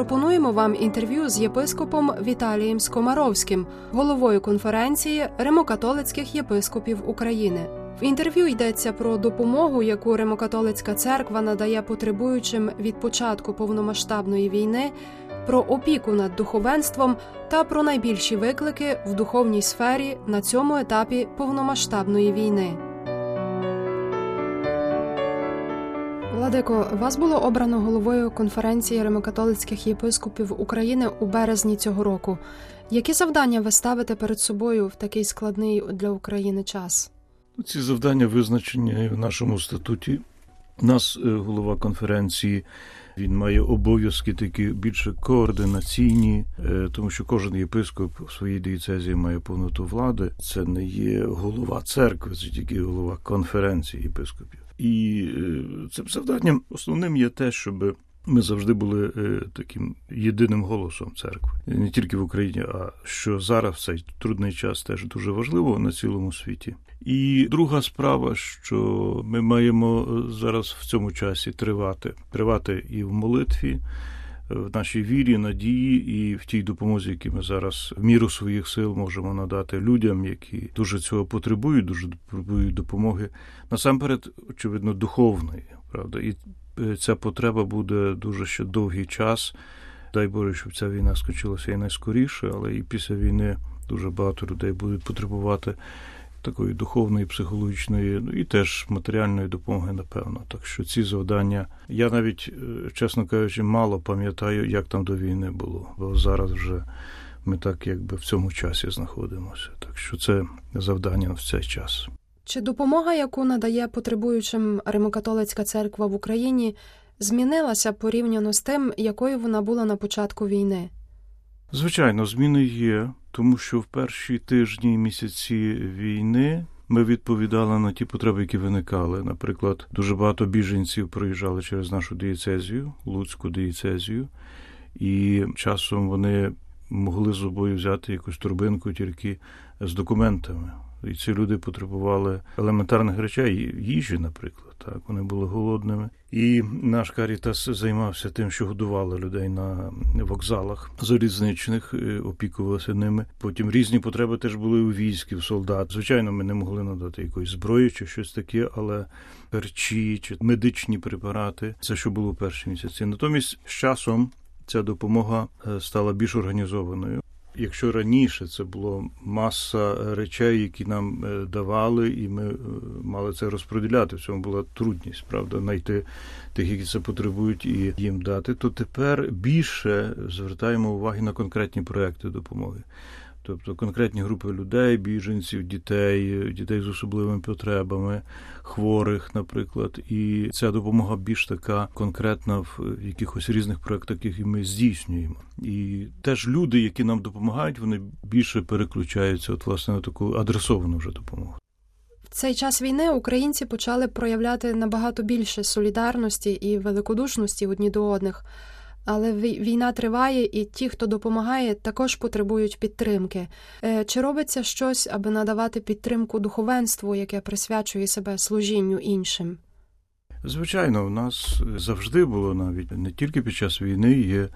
пропонуємо вам інтерв'ю з єпископом Віталієм Скомаровським, головою конференції римокатолицьких єпископів України. В інтерв'ю йдеться про допомогу, яку Римокатолицька церква надає потребуючим від початку повномасштабної війни, про опіку над духовенством та про найбільші виклики в духовній сфері на цьому етапі повномасштабної війни. Владико, вас було обрано головою конференції римокатолицьких єпископів України у березні цього року. Які завдання ви ставите перед собою в такий складний для України час? Ці завдання визначені в нашому статуті. У нас е, голова конференції він має обов'язки такі більше координаційні, е, тому що кожен єпископ в своїй дієцезії має повноту влади. Це не є голова церкви, це тільки голова конференції єпископів. І е, цим завданням основним є те, щоб ми завжди були таким єдиним голосом церкви, не тільки в Україні, а що зараз цей трудний час теж дуже важливо на цілому світі. І друга справа, що ми маємо зараз в цьому часі тривати, тривати і в молитві, в нашій вірі, надії і в тій допомозі, які ми зараз в міру своїх сил можемо надати людям, які дуже цього потребують, дуже потребують допомоги. Насамперед, очевидно, духовної, правда, і ця потреба буде дуже ще довгий час. Дай Боже, щоб ця війна скінчилася і найскоріше, але і після війни дуже багато людей будуть потребувати такої духовної, психологічної, ну і теж матеріальної допомоги, напевно. Так що ці завдання я навіть, е, чесно кажучи, мало пам'ятаю, як там до війни було, бо зараз вже ми так якби в цьому часі знаходимося. Так що це завдання в цей час. Чи допомога, яку надає потребуючим Римокатолицька церква в Україні, змінилася порівняно з тим, якою вона була на початку війни? Звичайно, зміни є, тому що в перші тижні і місяці війни ми відповідали на ті потреби, які виникали. Наприклад, дуже багато біженців проїжджали через нашу дієцезію, Луцьку дієцезію, і часом вони могли з собою взяти якусь турбинку тільки з документами. І ці люди потребували елементарних речей, їжі, наприклад. Так, вони були голодними. І наш Карітас займався тим, що годували людей на вокзалах залізничних, е, опікувалися ними. Потім різні потреби теж були у військів, солдат. Звичайно, ми не могли надати якоїсь зброї чи щось таке, але перчі чи медичні препарати це що було в перші місяці. Натомість з часом ця допомога е, стала більш організованою. Якщо раніше це було маса речей, які нам е, давали, і ми е, мали це розподіляти, в цьому була трудність, правда, знайти тих, які це потребують, і їм дати, то тепер більше звертаємо уваги на конкретні проекти допомоги тобто конкретні групи людей, біженців, дітей, дітей з особливими потребами, хворих, наприклад. І ця допомога більш така конкретна в якихось різних проєктах, які ми здійснюємо. І теж люди, які нам допомагають, вони більше переключаються от власне на таку адресовану вже допомогу. В цей час війни українці почали проявляти набагато більше солідарності і великодушності одні до одних. Але війна триває, і ті, хто допомагає, також потребують підтримки. Е, чи робиться щось, аби надавати підтримку духовенству, яке присвячує себе служінню іншим? Звичайно, в нас завжди було навіть не тільки під час війни є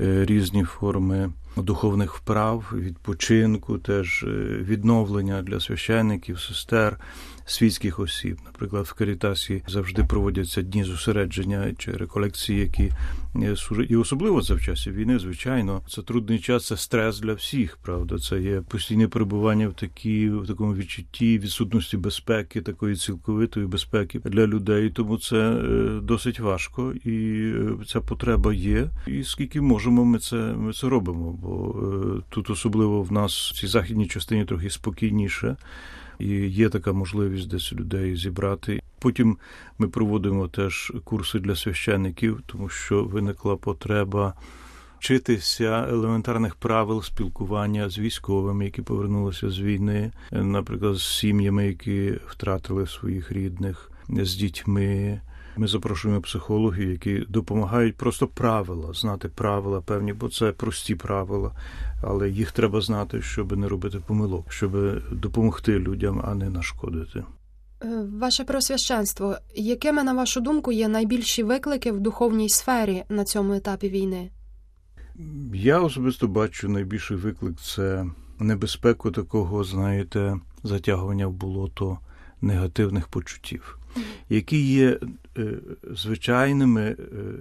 е, різні форми духовних вправ, відпочинку, теж е, відновлення для священників, сестер світських осіб. Наприклад, в Карітасі завжди проводяться дні зосередження чи реколекції, які е, служать. І особливо це в часі війни, звичайно, це трудний час, це стрес для всіх. Правда, це є постійне перебування в такі в такому відчутті відсутності безпеки, такої цілковитої безпеки для людей. Тому це е, досить важко, і ця потреба є. І скільки можемо, ми це ми це робимо. Бо тут особливо в нас в цій західній частині трохи спокійніше і є така можливість десь людей зібрати. Потім ми проводимо теж курси для священиків, тому що виникла потреба. Вчитися елементарних правил спілкування з військовими, які повернулися з війни, наприклад, з сім'ями, які втратили своїх рідних, з дітьми. Ми запрошуємо психологів, які допомагають просто правила, знати правила певні, бо це прості правила, але їх треба знати, щоб не робити помилок, щоб допомогти людям, а не нашкодити. Е, ваше просвященство, якими, на вашу думку, є найбільші виклики в духовній сфері на цьому етапі війни? Я особисто бачу найбільший виклик це небезпеку такого, знаєте, затягування в болото негативних почуттів, які є е, звичайними е,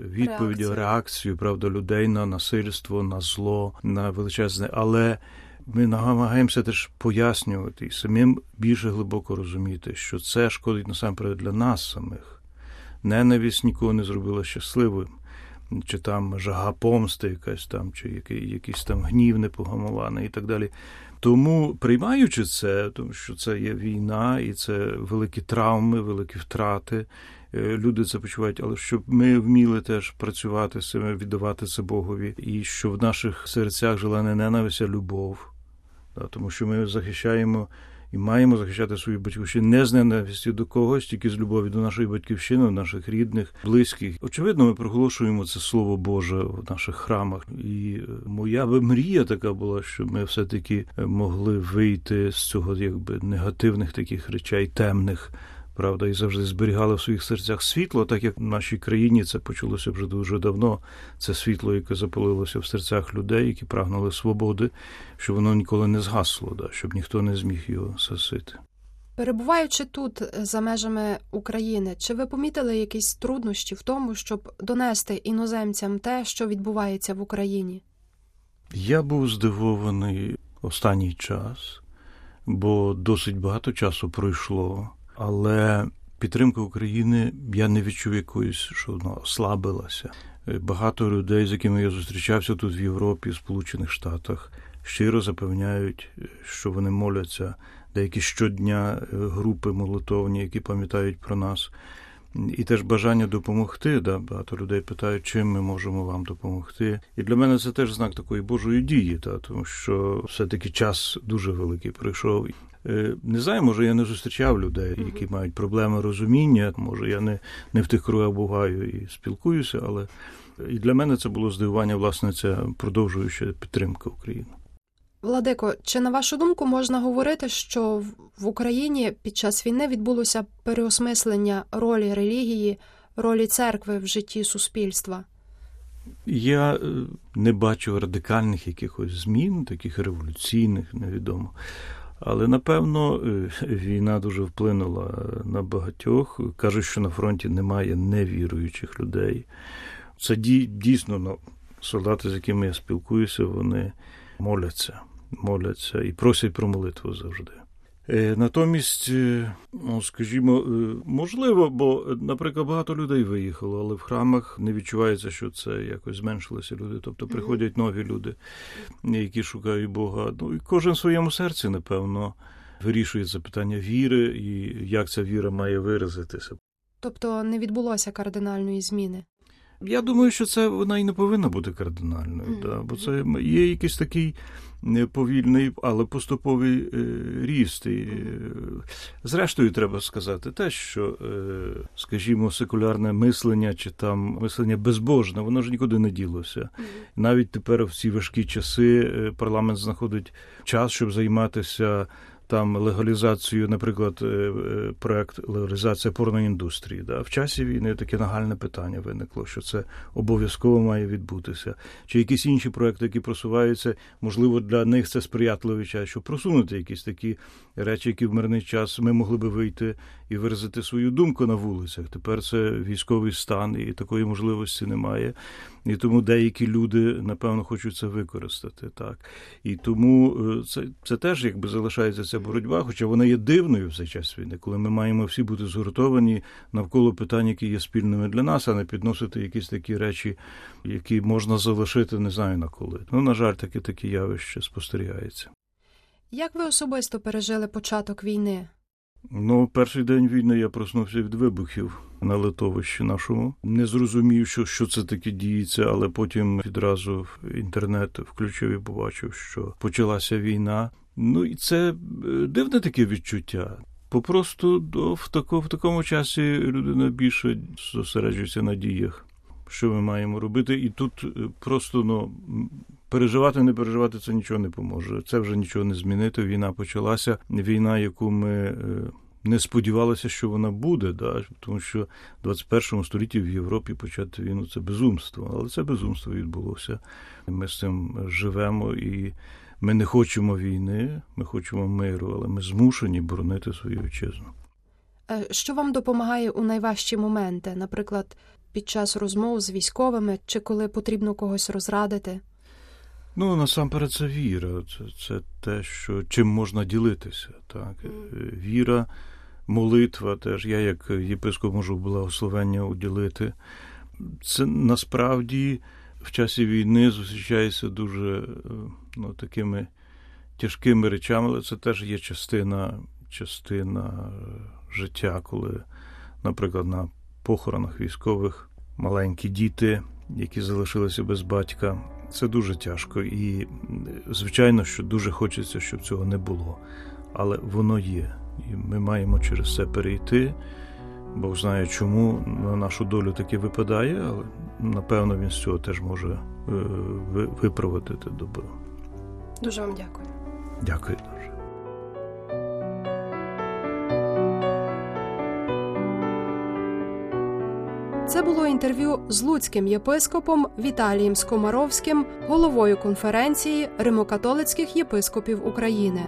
відповіддю, Реакцію. реакцією правда, людей на насильство, на зло, на величезне, але. Ми намагаємося теж пояснювати і самим більше глибоко розуміти, що це шкодить насамперед для нас самих. Ненависть нікого не зробила щасливим, чи там жага помсти якась там, чи який, якийсь там гнів непогамований і так далі. Тому, приймаючи це, тому що це є війна, і це великі травми, великі втрати. е, Люди це почувають, але щоб ми вміли теж працювати з цим, віддавати це Богові, і що в наших серцях жила не ненависть, а любов. Тому що ми захищаємо і маємо захищати свою батьківщину не з ненависті до когось, тільки з любові до нашої батьківщини, наших рідних, близьких. Очевидно, ми проголошуємо це слово Боже в наших храмах. І е, моя би мрія така була, що ми все-таки е, могли вийти з цього якби негативних таких речей, темних. Правда, і завжди зберігали в своїх серцях світло, так як в нашій країні це почалося вже дуже давно. Це світло, яке запалилося в серцях людей, які прагнули свободи, щоб воно ніколи не згасло, да, щоб ніхто не зміг його сасити. Перебуваючи тут е, за межами України, чи ви помітили якісь труднощі в тому, щоб донести іноземцям те, що відбувається в Україні? Я був здивований останній час, бо досить багато часу пройшло, але підтримка України я не відчув якоїсь, що вона ослабилася. Е, Багато людей, з якими я зустрічався тут в Європі, в Сполучених Штатах, щиро запевняють, е, що вони моляться. Деякі щодня е, групи молитовні, які пам'ятають про нас. І теж бажання допомогти. Да? Багато людей питають, чим ми можемо вам допомогти. І для мене це теж знак такої Божої дії, та? тому що все-таки час дуже великий пройшов. Е, Не знаю, може я не зустрічав людей, які мають проблеми розуміння. Може, я не, не в тих кругах буваю і спілкуюся, але і для мене це було здивування, власне, ця продовжуюча підтримка України. Владико, чи на вашу думку можна говорити, що в- в Україні під час війни відбулося переосмислення ролі релігії, ролі церкви в житті суспільства? Я е, не бачу радикальних якихось змін, таких революційних, невідомо. Але напевно е, війна дуже вплинула на багатьох. Кажуть, що на фронті немає невіруючих людей. Це дій- дійсно ну, солдати, з якими я спілкуюся, вони моляться, моляться і просять про молитву завжди. Е, Натомість, е, ну, скажімо, е, можливо, бо, наприклад, багато людей виїхало, але в храмах не відчувається, що це якось зменшилися люди. Тобто приходять нові люди, які шукають Бога. Ну і кожен в своєму серці, напевно, вирішує це питання віри і як ця віра має виразитися. Тобто не відбулося кардинальної зміни. Я думаю, що це вона і не повинна бути кардинальною, Мгм. да, бо це є якийсь такий е, повільний, але поступовий е, ріст. І, е, зрештою, треба сказати те, що, е, скажімо, секулярне мислення чи там мислення безбожне, воно ж нікуди не ділося. Навіть тепер в ці важкі часи парламент знаходить час, щоб займатися. Там легалізацію, наприклад, е, е, проект легалізація порноіндустрії. Да? В часі війни таке нагальне питання виникло, що це обов'язково має відбутися. Чи якісь інші проекти, які просуваються, можливо, для них це сприятливий час, щоб просунути якісь такі речі, які в мирний час ми могли би вийти і виразити свою думку на вулицях. Тепер це військовий стан, і такої можливості немає. І тому деякі люди, напевно, хочуть це використати. Так. І тому е, це, це теж якби залишається ця боротьба, хоча вона є дивною в цей час війни, коли ми маємо всі бути згуртовані навколо питань, які є спільними для нас, а не підносити якісь такі речі, які можна залишити, не знаю на коли. Ну, на жаль, таке такі явище спостерігається. Як ви особисто пережили початок війни? Ну, перший день війни я проснувся від вибухів на литовищі нашому. Не зрозумів, що, що це таке діється, але потім відразу інтернет включив і побачив, що почалася війна. Ну і це е, дивне таке відчуття. Попросту в, тако, в такому часі людина більше зосереджується на діях, що ми маємо робити. І тут е, просто ну, переживати, не переживати це нічого не поможе. Це вже нічого не змінити. Війна почалася. Війна, яку ми е, не сподівалися, що вона буде, да, тому що в 21 столітті в Європі почати війну це безумство, але це безумство відбулося. Ми з цим живемо і ми не хочемо війни, ми хочемо миру, але ми змушені боронити свою вітчизну. Е, Що вам допомагає у найважчі моменти, наприклад, під час розмов з військовими чи коли потрібно когось розрадити? Ну, насамперед, це віра. Це, це те, що чим можна ділитися. Так? Е, Віра, молитва теж. Я, як єпископ, можу благословення уділити. Це насправді в часі війни зустрічається дуже е, ну, такими тяжкими речами, але це теж є частина, частина життя, коли, наприклад, на похоронах військових маленькі діти, які залишилися без батька. Це дуже тяжко, і звичайно, що дуже хочеться, щоб цього не було. Але воно є, і ми маємо через це перейти. Бог знає, чому на нашу долю таки випадає, але напевно він з цього теж може випроводити ви- виправити добро. Дуже вам дякую. Дякую Це було інтерв'ю з луцьким єпископом Віталієм Скомаровським, головою конференції Римокатолицьких єпископів України.